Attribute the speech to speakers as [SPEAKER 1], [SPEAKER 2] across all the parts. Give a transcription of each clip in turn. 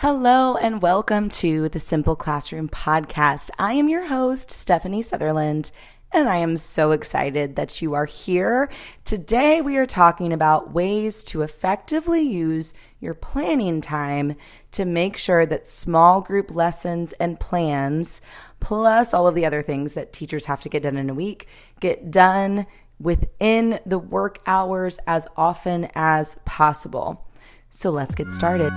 [SPEAKER 1] Hello and welcome to the Simple Classroom podcast. I am your host, Stephanie Sutherland, and I am so excited that you are here. Today, we are talking about ways to effectively use your planning time to make sure that small group lessons and plans, plus all of the other things that teachers have to get done in a week, get done within the work hours as often as possible. So let's get started.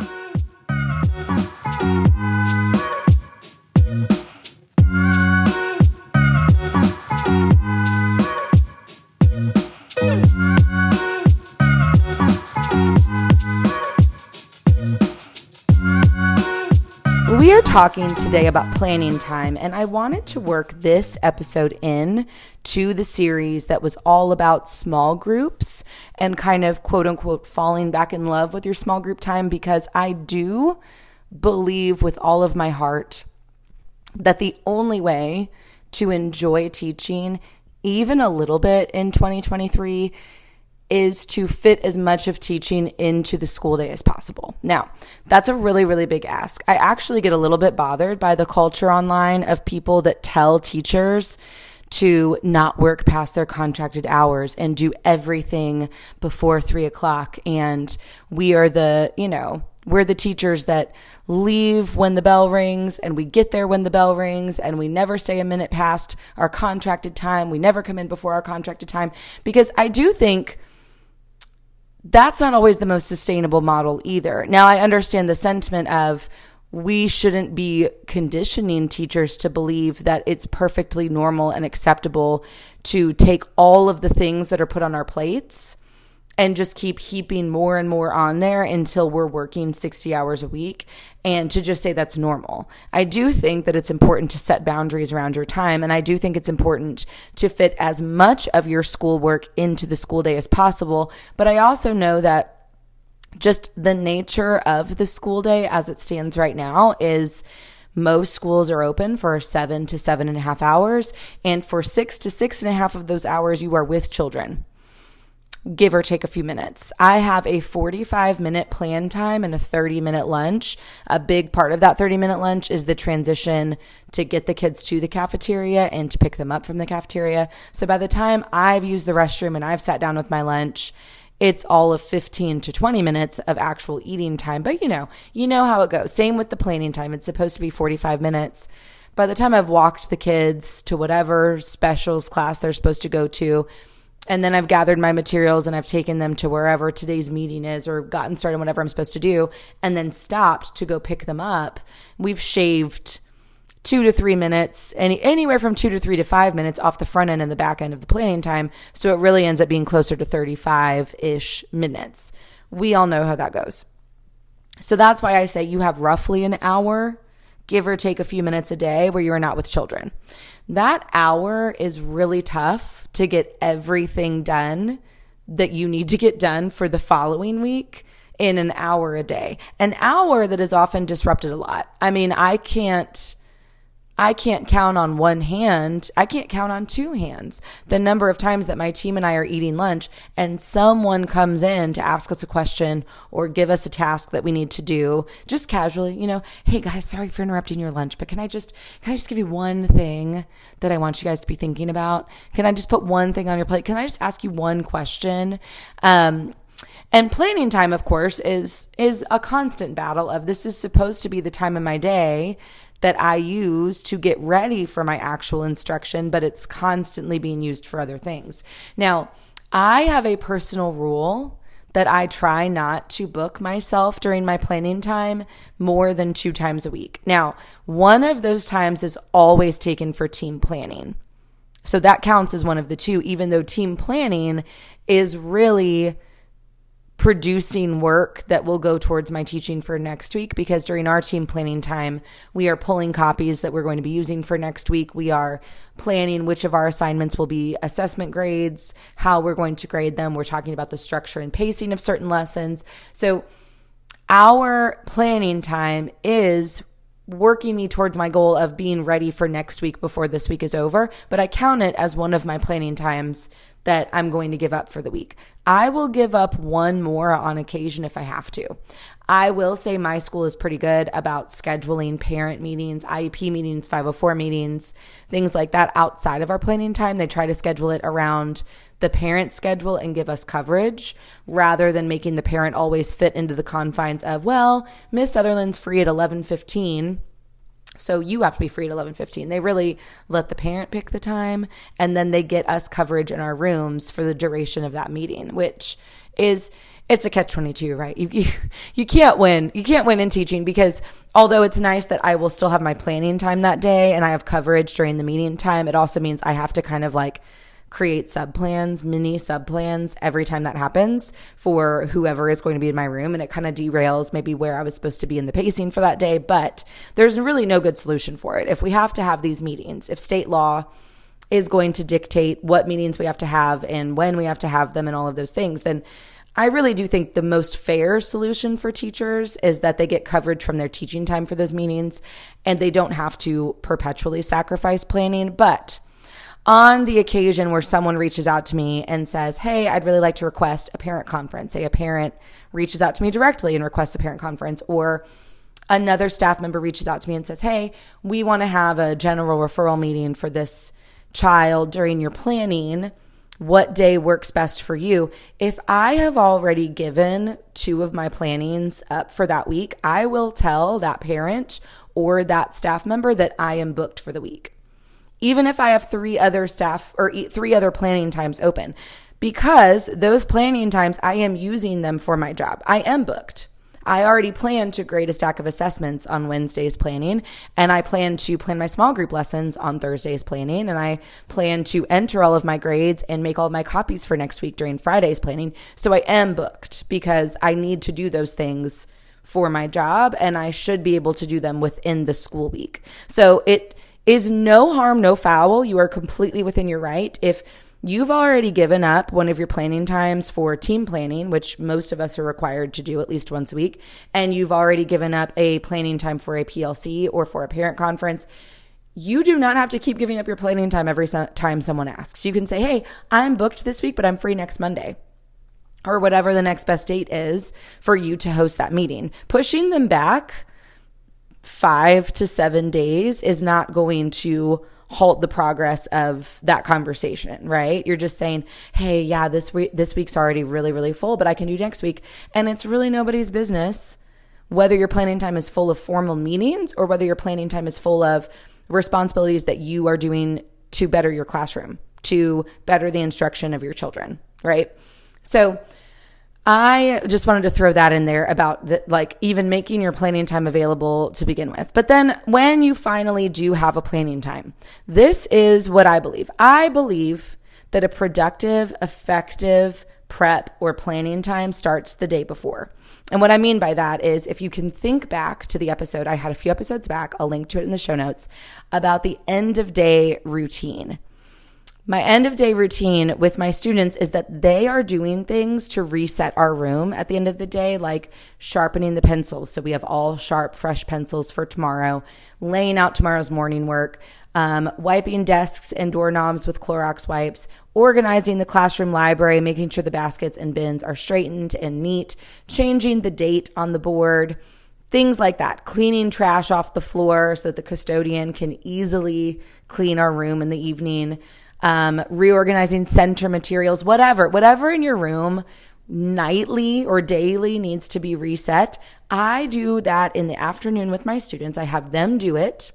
[SPEAKER 1] We are talking today about planning time, and I wanted to work this episode in to the series that was all about small groups and kind of quote unquote falling back in love with your small group time because I do believe with all of my heart that the only way to enjoy teaching, even a little bit in 2023, is to fit as much of teaching into the school day as possible. Now, that's a really, really big ask. I actually get a little bit bothered by the culture online of people that tell teachers to not work past their contracted hours and do everything before three o'clock. And we are the, you know, we're the teachers that leave when the bell rings and we get there when the bell rings and we never stay a minute past our contracted time. We never come in before our contracted time because I do think that's not always the most sustainable model either. Now, I understand the sentiment of we shouldn't be conditioning teachers to believe that it's perfectly normal and acceptable to take all of the things that are put on our plates and just keep heaping more and more on there until we're working 60 hours a week and to just say that's normal. I do think that it's important to set boundaries around your time and I do think it's important to fit as much of your schoolwork into the school day as possible, but I also know that just the nature of the school day as it stands right now is most schools are open for seven to seven and a half hours. And for six to six and a half of those hours, you are with children give or take a few minutes. I have a 45 minute plan time and a 30 minute lunch. A big part of that 30 minute lunch is the transition to get the kids to the cafeteria and to pick them up from the cafeteria. So by the time I've used the restroom and I've sat down with my lunch, it's all of 15 to 20 minutes of actual eating time. But you know, you know how it goes. Same with the planning time. It's supposed to be 45 minutes. By the time I've walked the kids to whatever specials class they're supposed to go to, and then I've gathered my materials and I've taken them to wherever today's meeting is or gotten started whatever I'm supposed to do and then stopped to go pick them up. We've shaved two to three minutes, any, anywhere from two to three to five minutes off the front end and the back end of the planning time. So it really ends up being closer to 35 ish minutes. We all know how that goes. So that's why I say you have roughly an hour, give or take a few minutes a day where you are not with children. That hour is really tough to get everything done that you need to get done for the following week in an hour a day. An hour that is often disrupted a lot. I mean, I can't I can't count on one hand. I can't count on two hands the number of times that my team and I are eating lunch and someone comes in to ask us a question or give us a task that we need to do just casually, you know, hey guys, sorry for interrupting your lunch, but can I just, can I just give you one thing that I want you guys to be thinking about? Can I just put one thing on your plate? Can I just ask you one question? Um, and planning time, of course, is is a constant battle of this is supposed to be the time of my day that I use to get ready for my actual instruction, but it's constantly being used for other things. Now, I have a personal rule that I try not to book myself during my planning time more than two times a week. Now, one of those times is always taken for team planning. So that counts as one of the two, even though team planning is really producing work that will go towards my teaching for next week because during our team planning time, we are pulling copies that we're going to be using for next week. We are planning which of our assignments will be assessment grades, how we're going to grade them. We're talking about the structure and pacing of certain lessons. So, our planning time is working me towards my goal of being ready for next week before this week is over, but I count it as one of my planning times that I'm going to give up for the week. I will give up one more on occasion if I have to. I will say my school is pretty good about scheduling parent meetings, IEP meetings, 504 meetings, things like that outside of our planning time. They try to schedule it around the parent schedule and give us coverage rather than making the parent always fit into the confines of, well, Miss Sutherland's free at 11:15 so you have to be free at 11:15. They really let the parent pick the time and then they get us coverage in our rooms for the duration of that meeting, which is it's a catch 22, right? You, you you can't win. You can't win in teaching because although it's nice that I will still have my planning time that day and I have coverage during the meeting time, it also means I have to kind of like create sub plans, mini sub plans every time that happens for whoever is going to be in my room. And it kind of derails maybe where I was supposed to be in the pacing for that day. But there's really no good solution for it. If we have to have these meetings, if state law is going to dictate what meetings we have to have and when we have to have them and all of those things, then I really do think the most fair solution for teachers is that they get coverage from their teaching time for those meetings and they don't have to perpetually sacrifice planning. But on the occasion where someone reaches out to me and says, Hey, I'd really like to request a parent conference, say a parent reaches out to me directly and requests a parent conference, or another staff member reaches out to me and says, Hey, we want to have a general referral meeting for this child during your planning. What day works best for you? If I have already given two of my plannings up for that week, I will tell that parent or that staff member that I am booked for the week even if I have three other staff or three other planning times open, because those planning times, I am using them for my job. I am booked. I already plan to grade a stack of assessments on Wednesday's planning, and I plan to plan my small group lessons on Thursday's planning, and I plan to enter all of my grades and make all my copies for next week during Friday's planning. So I am booked because I need to do those things for my job, and I should be able to do them within the school week. So it is no harm, no foul. You are completely within your right. If you've already given up one of your planning times for team planning, which most of us are required to do at least once a week, and you've already given up a planning time for a PLC or for a parent conference, you do not have to keep giving up your planning time every time someone asks. You can say, Hey, I'm booked this week, but I'm free next Monday. Or whatever the next best date is for you to host that meeting. Pushing them back five to seven days is not going to halt the progress of that conversation, right? You're just saying, "Hey, yeah, this week this week's already really really full, but I can do next week." And it's really nobody's business whether your planning time is full of formal meetings or whether your planning time is full of responsibilities that you are doing to better your classroom, to better the instruction of your children, right? So, I just wanted to throw that in there about the, like even making your planning time available to begin with. But then when you finally do have a planning time, this is what I believe. I believe that a productive, effective prep or planning time starts the day before. And what I mean by that is if you can think back to the episode I had a few episodes back, I'll link to it in the show notes about the end of day routine. My end of day routine with my students is that they are doing things to reset our room at the end of the day, like sharpening the pencils. So we have all sharp, fresh pencils for tomorrow, laying out tomorrow's morning work, um, wiping desks and doorknobs with Clorox wipes, organizing the classroom library, making sure the baskets and bins are straightened and neat, changing the date on the board things like that, cleaning trash off the floor so that the custodian can easily clean our room in the evening, um, reorganizing center materials, whatever, whatever in your room nightly or daily needs to be reset. I do that in the afternoon with my students. I have them do it.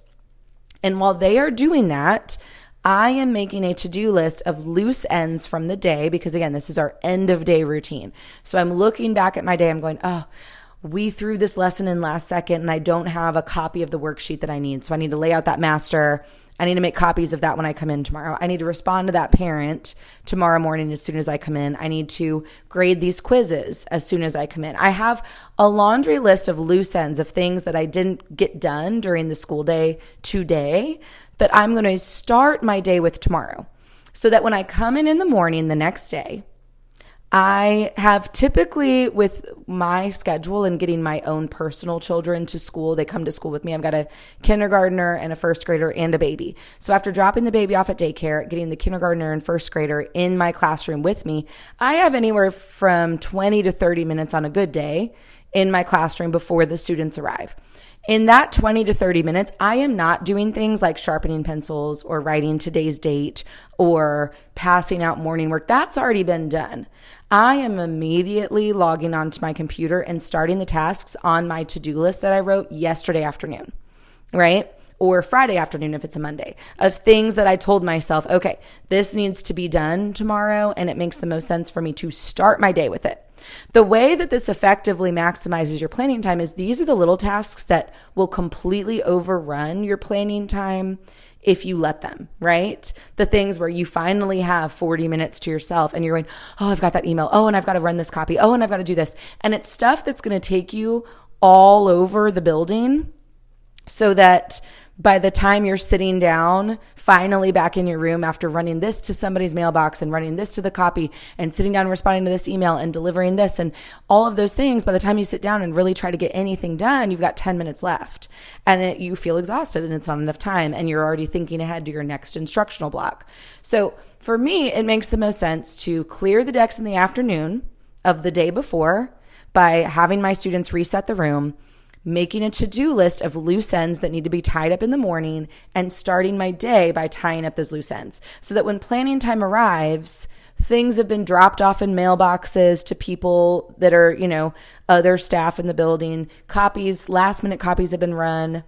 [SPEAKER 1] And while they are doing that, I am making a to do list of loose ends from the day because, again, this is our end of day routine. So I'm looking back at my day. I'm going, oh, we threw this lesson in last second and I don't have a copy of the worksheet that I need. So I need to lay out that master I need to make copies of that when I come in tomorrow. I need to respond to that parent tomorrow morning as soon as I come in. I need to grade these quizzes as soon as I come in. I have a laundry list of loose ends of things that I didn't get done during the school day today that I'm going to start my day with tomorrow. So that when I come in in the morning the next day, I have typically with my schedule and getting my own personal children to school, they come to school with me. I've got a kindergartner and a first grader and a baby. So after dropping the baby off at daycare, getting the kindergartner and first grader in my classroom with me, I have anywhere from 20 to 30 minutes on a good day in my classroom before the students arrive. In that 20 to 30 minutes, I am not doing things like sharpening pencils or writing today's date or passing out morning work. That's already been done. I am immediately logging onto my computer and starting the tasks on my to do list that I wrote yesterday afternoon, right? Or Friday afternoon if it's a Monday, of things that I told myself, okay, this needs to be done tomorrow, and it makes the most sense for me to start my day with it. The way that this effectively maximizes your planning time is these are the little tasks that will completely overrun your planning time if you let them, right? The things where you finally have 40 minutes to yourself and you're going, oh, I've got that email. Oh, and I've got to run this copy. Oh, and I've got to do this. And it's stuff that's going to take you all over the building so that by the time you're sitting down, finally back in your room after running this to somebody's mailbox and running this to the copy and sitting down responding to this email and delivering this and all of those things, by the time you sit down and really try to get anything done, you've got 10 minutes left and it, you feel exhausted and it's not enough time and you're already thinking ahead to your next instructional block. So for me, it makes the most sense to clear the decks in the afternoon of the day before by having my students reset the room making a to do list of loose ends that need to be tied up in the morning, and starting my day by tying up those loose ends. So that when planning time arrives, things have been dropped off in mailboxes to people that are, you know, other staff in the building. Copies, last minute copies have been run.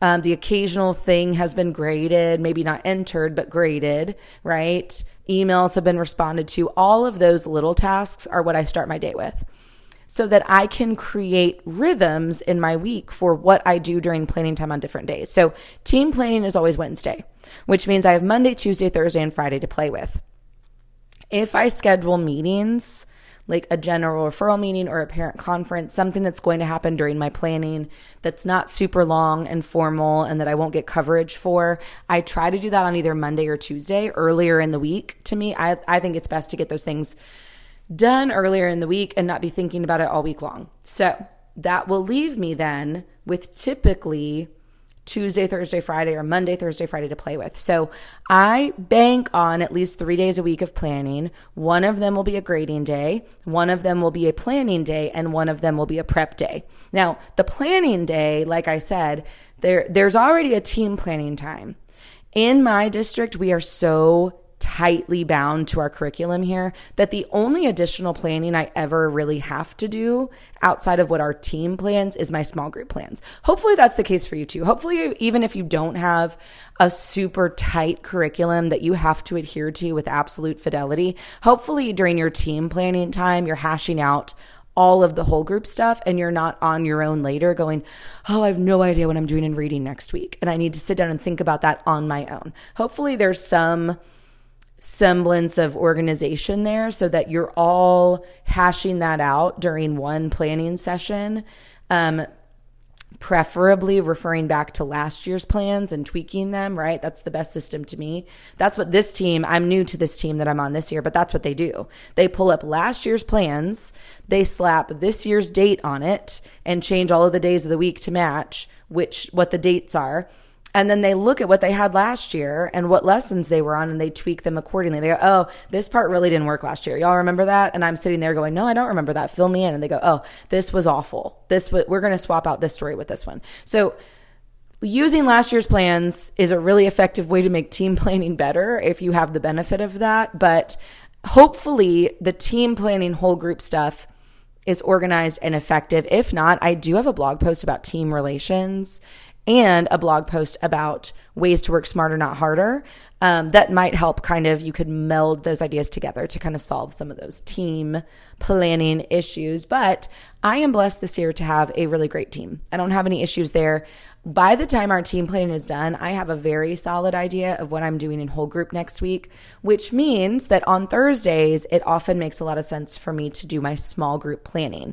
[SPEAKER 1] Um, the occasional thing has been graded, maybe not entered, but graded, right? Emails have been responded to. All of those little tasks are what I start my day with so that I can create rhythms in my week for what I do during planning time on different days. So team planning is always Wednesday, which means I have Monday, Tuesday, Thursday, and Friday to play with. If I schedule meetings, like a general referral meeting or a parent conference, something that's going to happen during my planning that's not super long and formal and that I won't get coverage for. I try to do that on either Monday or Tuesday earlier in the week. To me, I, I think it's best to get those things done earlier in the week and not be thinking about it all week long. So that will leave me then with typically Tuesday, Thursday, Friday, or Monday, Thursday, Friday to play with. So I bank on at least three days a week of planning. One of them will be a grading day, one of them will be a planning day, and one of them will be a prep day. Now, the planning day, like I said, there there's already a team planning time. In my district, we are so tightly bound to our curriculum here that the only additional planning I ever really have to do outside of what our team plans is my small group plans. Hopefully that's the case for you too. Hopefully, even if you don't have a super tight curriculum that you have to adhere to with absolute fidelity, hopefully during your team planning time, you're hashing out all of the whole group stuff and you're not on your own later going, Oh, I have no idea what I'm doing in reading next week. And I need to sit down and think about that on my own. Hopefully there's some semblance of organization there so that you're all hashing that out during one planning session. Um, preferably referring back to last year's plans and tweaking them, right? That's the best system to me. That's what this team, I'm new to this team that I'm on this year, but that's what they do. They pull up last year's plans, they slap this year's date on it and change all of the days of the week to match which what the dates are and then they look at what they had last year and what lessons they were on and they tweak them accordingly. They go, Oh, this part really didn't work last year. Y'all remember that? And I'm sitting there going, No, I don't remember that. Fill me in. And they go, Oh, this was awful. This, we're going to swap out this story with this one. So using last year's plans is a really effective way to make team planning better if you have the benefit of that. But hopefully the team planning whole group stuff is organized and effective. If not, I do have a blog post about team relations and a blog post about ways to work smarter, not harder. Um, that might help kind of, you could meld those ideas together to kind of solve some of those team planning issues. But I am blessed this year to have a really great team. I don't have any issues there. By the time our team planning is done, I have a very solid idea of what I'm doing in whole group next week, which means that on Thursdays, it often makes a lot of sense for me to do my small group planning.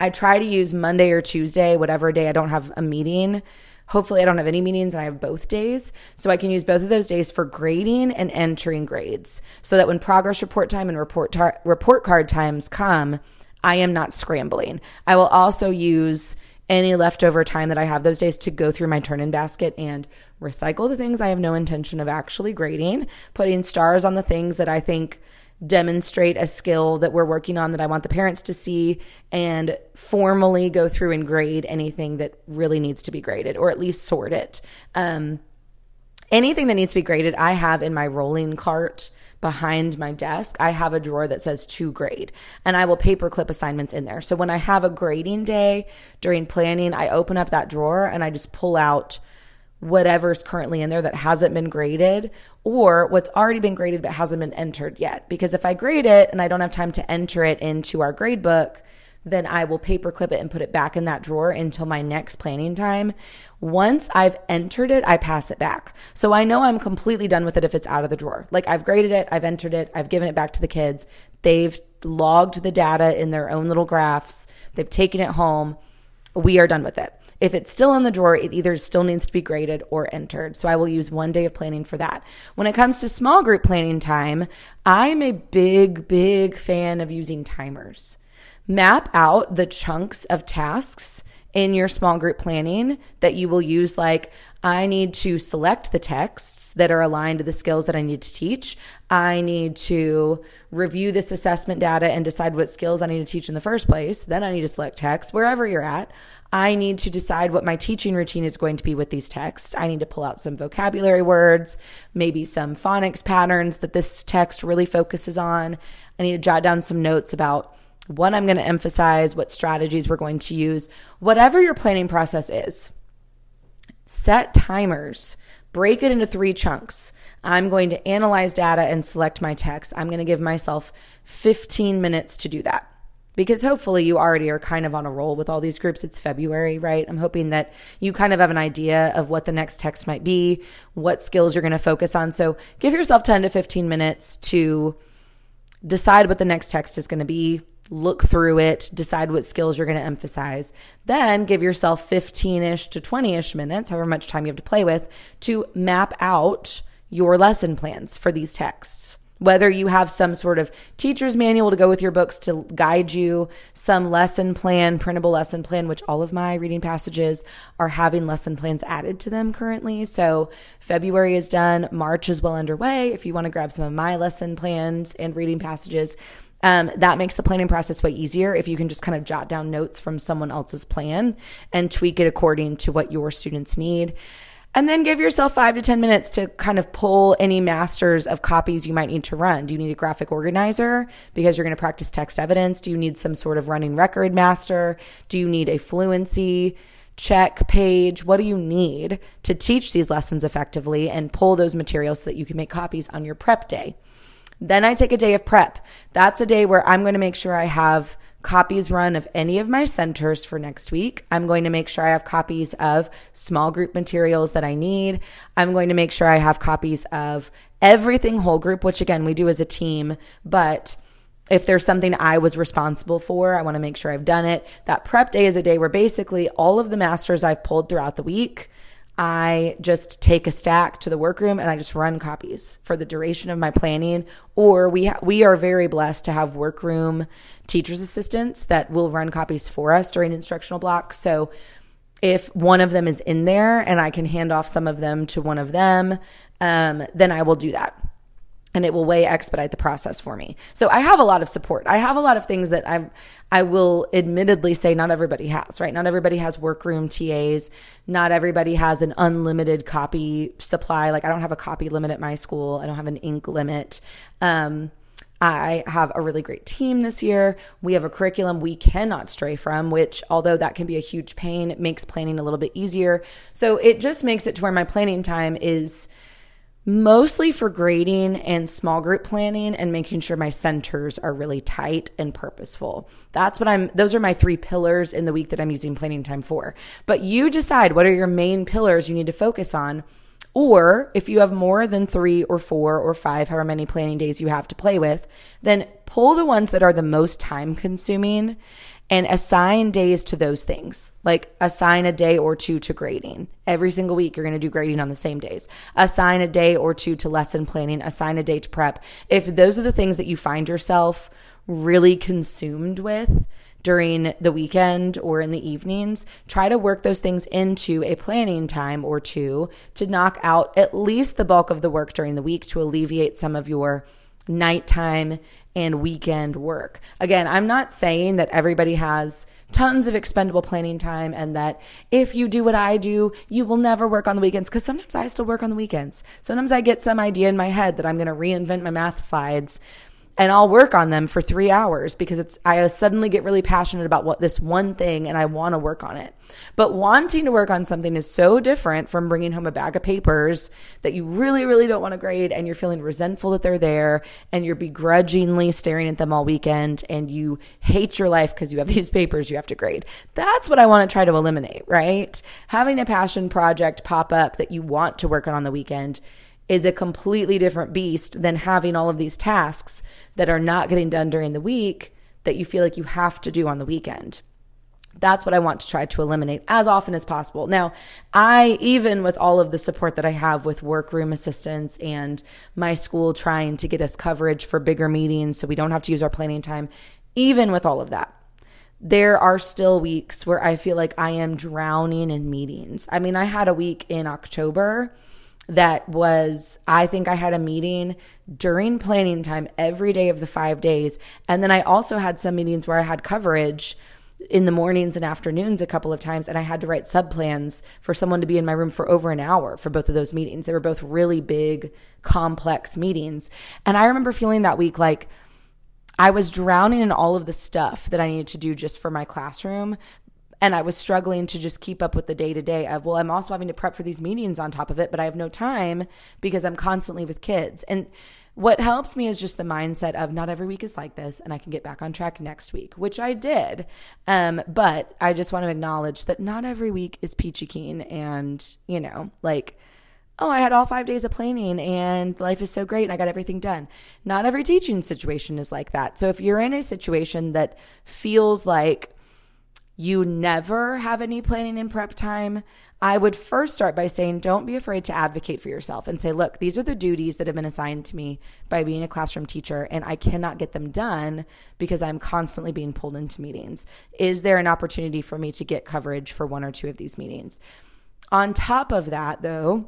[SPEAKER 1] I try to use Monday or Tuesday, whatever day I don't have a meeting Hopefully, I don't have any meetings and I have both days. So I can use both of those days for grading and entering grades so that when progress report time and report, tar- report card times come, I am not scrambling. I will also use any leftover time that I have those days to go through my turn in basket and recycle the things I have no intention of actually grading, putting stars on the things that I think demonstrate a skill that we're working on that I want the parents to see and formally go through and grade anything that really needs to be graded or at least sort it. Um, anything that needs to be graded, I have in my rolling cart behind my desk. I have a drawer that says to grade and I will paperclip assignments in there. So when I have a grading day during planning, I open up that drawer and I just pull out whatever's currently in there that hasn't been graded or what's already been graded but hasn't been entered yet. Because if I grade it and I don't have time to enter it into our grade book, then I will paperclip it and put it back in that drawer until my next planning time. Once I've entered it, I pass it back. So I know I'm completely done with it if it's out of the drawer. Like I've graded it, I've entered it, I've given it back to the kids. They've logged the data in their own little graphs, they've taken it home. We are done with it. If it's still in the drawer, it either still needs to be graded or entered. So I will use one day of planning for that. When it comes to small group planning time, I'm a big, big fan of using timers. Map out the chunks of tasks in your small group planning that you will use like I need to select the texts that are aligned to the skills that I need to teach. I need to review this assessment data and decide what skills I need to teach in the first place. Then I need to select text wherever you're at. I need to decide what my teaching routine is going to be with these texts. I need to pull out some vocabulary words, maybe some phonics patterns that this text really focuses on. I need to jot down some notes about what I'm going to emphasize, what strategies we're going to use, whatever your planning process is. Set timers. Break it into three chunks. I'm going to analyze data and select my text. I'm going to give myself 15 minutes to do that because hopefully you already are kind of on a roll with all these groups. It's February, right? I'm hoping that you kind of have an idea of what the next text might be, what skills you're going to focus on. So give yourself 10 to 15 minutes to decide what the next text is going to be, look through it, decide what skills you're going to emphasize. Then give yourself 15 ish to 20 ish minutes, however much time you have to play with, to map out your lesson plans for these texts. Whether you have some sort of teacher's manual to go with your books to guide you, some lesson plan, printable lesson plan, which all of my reading passages are having lesson plans added to them currently. So February is done, March is well underway. If you want to grab some of my lesson plans and reading passages, um, that makes the planning process way easier if you can just kind of jot down notes from someone else's plan and tweak it according to what your students need. And then give yourself five to 10 minutes to kind of pull any masters of copies you might need to run. Do you need a graphic organizer because you're going to practice text evidence? Do you need some sort of running record master? Do you need a fluency check page? What do you need to teach these lessons effectively and pull those materials so that you can make copies on your prep day? Then I take a day of prep. That's a day where I'm going to make sure I have copies run of any of my centers for next week. I'm going to make sure I have copies of small group materials that I need. I'm going to make sure I have copies of everything whole group, which again, we do as a team, but if there's something I was responsible for, I want to make sure I've done it. That prep day is a day where basically all of the masters I've pulled throughout the week I just take a stack to the workroom and I just run copies for the duration of my planning. Or we ha- we are very blessed to have workroom teachers assistants that will run copies for us during instructional blocks. So if one of them is in there and I can hand off some of them to one of them, um, then I will do that and it will way expedite the process for me. So I have a lot of support. I have a lot of things that I I will admittedly say not everybody has, right? Not everybody has workroom TAs. Not everybody has an unlimited copy supply. Like I don't have a copy limit at my school. I don't have an ink limit. Um, I have a really great team this year. We have a curriculum we cannot stray from, which, although that can be a huge pain, makes planning a little bit easier. So it just makes it to where my planning time is mostly for grading and small group planning and making sure my centers are really tight and purposeful. That's what I'm, those are my three pillars in the week that I'm using planning time for. But you decide what are your main pillars you need to focus on. Or if you have more than three or four or five, however many planning days you have to play with, then pull the ones that are the most time consuming and assign days to those things. Like assign a day or two to grading. Every single week, you're going to do grading on the same days. Assign a day or two to lesson planning. Assign a day to prep. If those are the things that you find yourself really consumed with, during the weekend or in the evenings, try to work those things into a planning time or two to knock out at least the bulk of the work during the week to alleviate some of your nighttime and weekend work. Again, I'm not saying that everybody has tons of expendable planning time and that if you do what I do, you will never work on the weekends because sometimes I still work on the weekends. Sometimes I get some idea in my head that I'm going to reinvent my math slides and I'll work on them for three hours because it's I suddenly get really passionate about what this one thing and I want to work on it. But wanting to work on something is so different from bringing home a bag of papers that you really, really don't want to grade and you're feeling resentful that they're there and you're begrudgingly staring at them all weekend and you hate your life because you have these papers you have to grade. That's what I want to try to eliminate, right? Having a passion project pop up that you want to work on on the weekend is a completely different beast than having all of these tasks that are not getting done during the week that you feel like you have to do on the weekend. That's what I want to try to eliminate as often as possible. Now, I, even with all of the support that I have with workroom assistants and my school trying to get us coverage for bigger meetings so we don't have to use our planning time, even with all of that, there are still weeks where I feel like I am drowning in meetings. I mean, I had a week in October that was, I think I had a meeting during planning time every day of the five days. And then I also had some meetings where I had coverage in the mornings and afternoons a couple of times and I had to write sub plans for someone to be in my room for over an hour for both of those meetings. They were both really big, complex meetings. And I remember feeling that week like I was drowning in all of the stuff that I needed to do just for my classroom, and I was struggling to just keep up with the day to day of, well, I'm also having to prep for these meetings on top of it, but I have no time because I'm constantly with kids. And what helps me is just the mindset of not every week is like this and I can get back on track next week, which I did. Um, but I just want to acknowledge that not every week is peachy keen and, you know, like, oh, I had all five days of planning and life is so great and I got everything done. Not every teaching situation is like that. So if you're in a situation that feels like you never have any planning and prep time, I would first start by saying, don't be afraid to advocate for yourself and say, look, these are the duties that have been assigned to me by being a classroom teacher, and I cannot get them done because I'm constantly being pulled into meetings. Is there an opportunity for me to get coverage for one or two of these meetings? On top of that, though,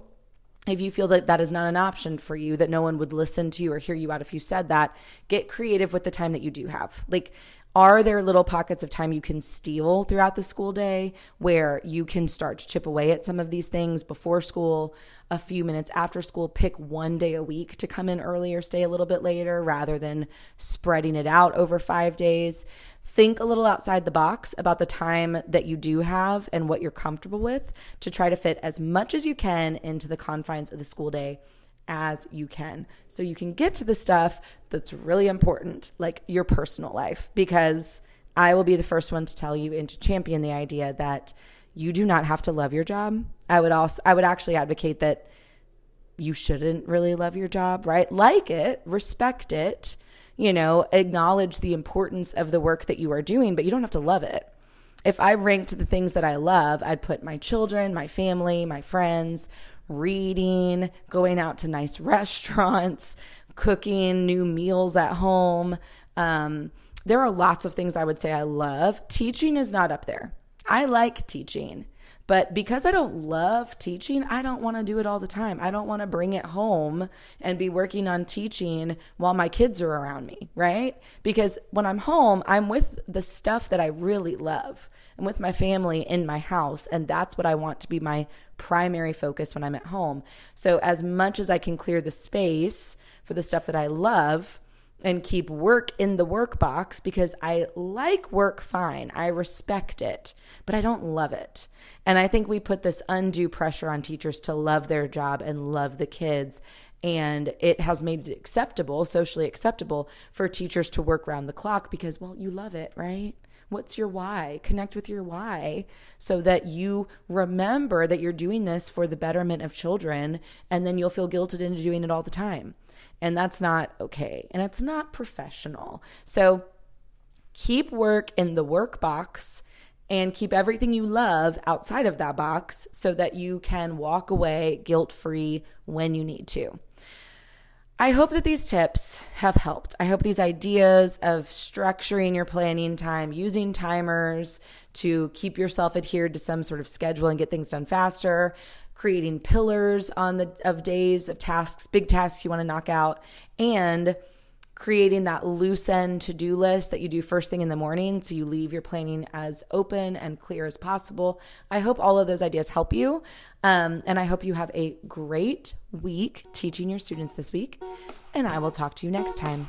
[SPEAKER 1] if you feel that that is not an option for you, that no one would listen to you or hear you out if you said that, get creative with the time that you do have. Like, are there little pockets of time you can steal throughout the school day where you can start to chip away at some of these things before school, a few minutes after school? Pick one day a week to come in early or stay a little bit later rather than spreading it out over five days. Think a little outside the box about the time that you do have and what you're comfortable with to try to fit as much as you can into the confines of the school day as you can. So you can get to the stuff that's really important, like your personal life, because I will be the first one to tell you and to champion the idea that you do not have to love your job. I would also, I would actually advocate that you shouldn't really love your job, right? Like it, respect it, you know, acknowledge the importance of the work that you are doing, but you don't have to love it. If I ranked the things that I love, I'd put my children, my family, my friends, reading, going out to nice restaurants, cooking new meals at home. Um, there are lots of things I would say I love. Teaching is not up there. I like teaching, but because I don't love teaching, I don't want to do it all the time. I don't want to bring it home and be working on teaching while my kids are around me, right? Because when I'm home, I'm with the stuff that I really love. I'm with my family in my house, and that's what I want to be my primary focus when I'm at home. So, as much as I can clear the space for the stuff that I love, and keep work in the work box because I like work fine. I respect it, but I don't love it. And I think we put this undue pressure on teachers to love their job and love the kids. And it has made it acceptable, socially acceptable, for teachers to work round the clock because, well, you love it, right? What's your why? Connect with your why so that you remember that you're doing this for the betterment of children and then you'll feel guilted into doing it all the time. And that's not okay. And it's not professional. So keep work in the work box and keep everything you love outside of that box so that you can walk away guilt free when you need to. I hope that these tips have helped. I hope these ideas of structuring your planning time, using timers to keep yourself adhered to some sort of schedule and get things done faster, creating pillars on the of days of tasks, big tasks you want to knock out, and creating that loose end to do list that you do first thing in the morning so you leave your planning as open and clear as possible. I hope all of those ideas help you. Um, and I hope you have a great week teaching your students this week. And I will talk to you next time.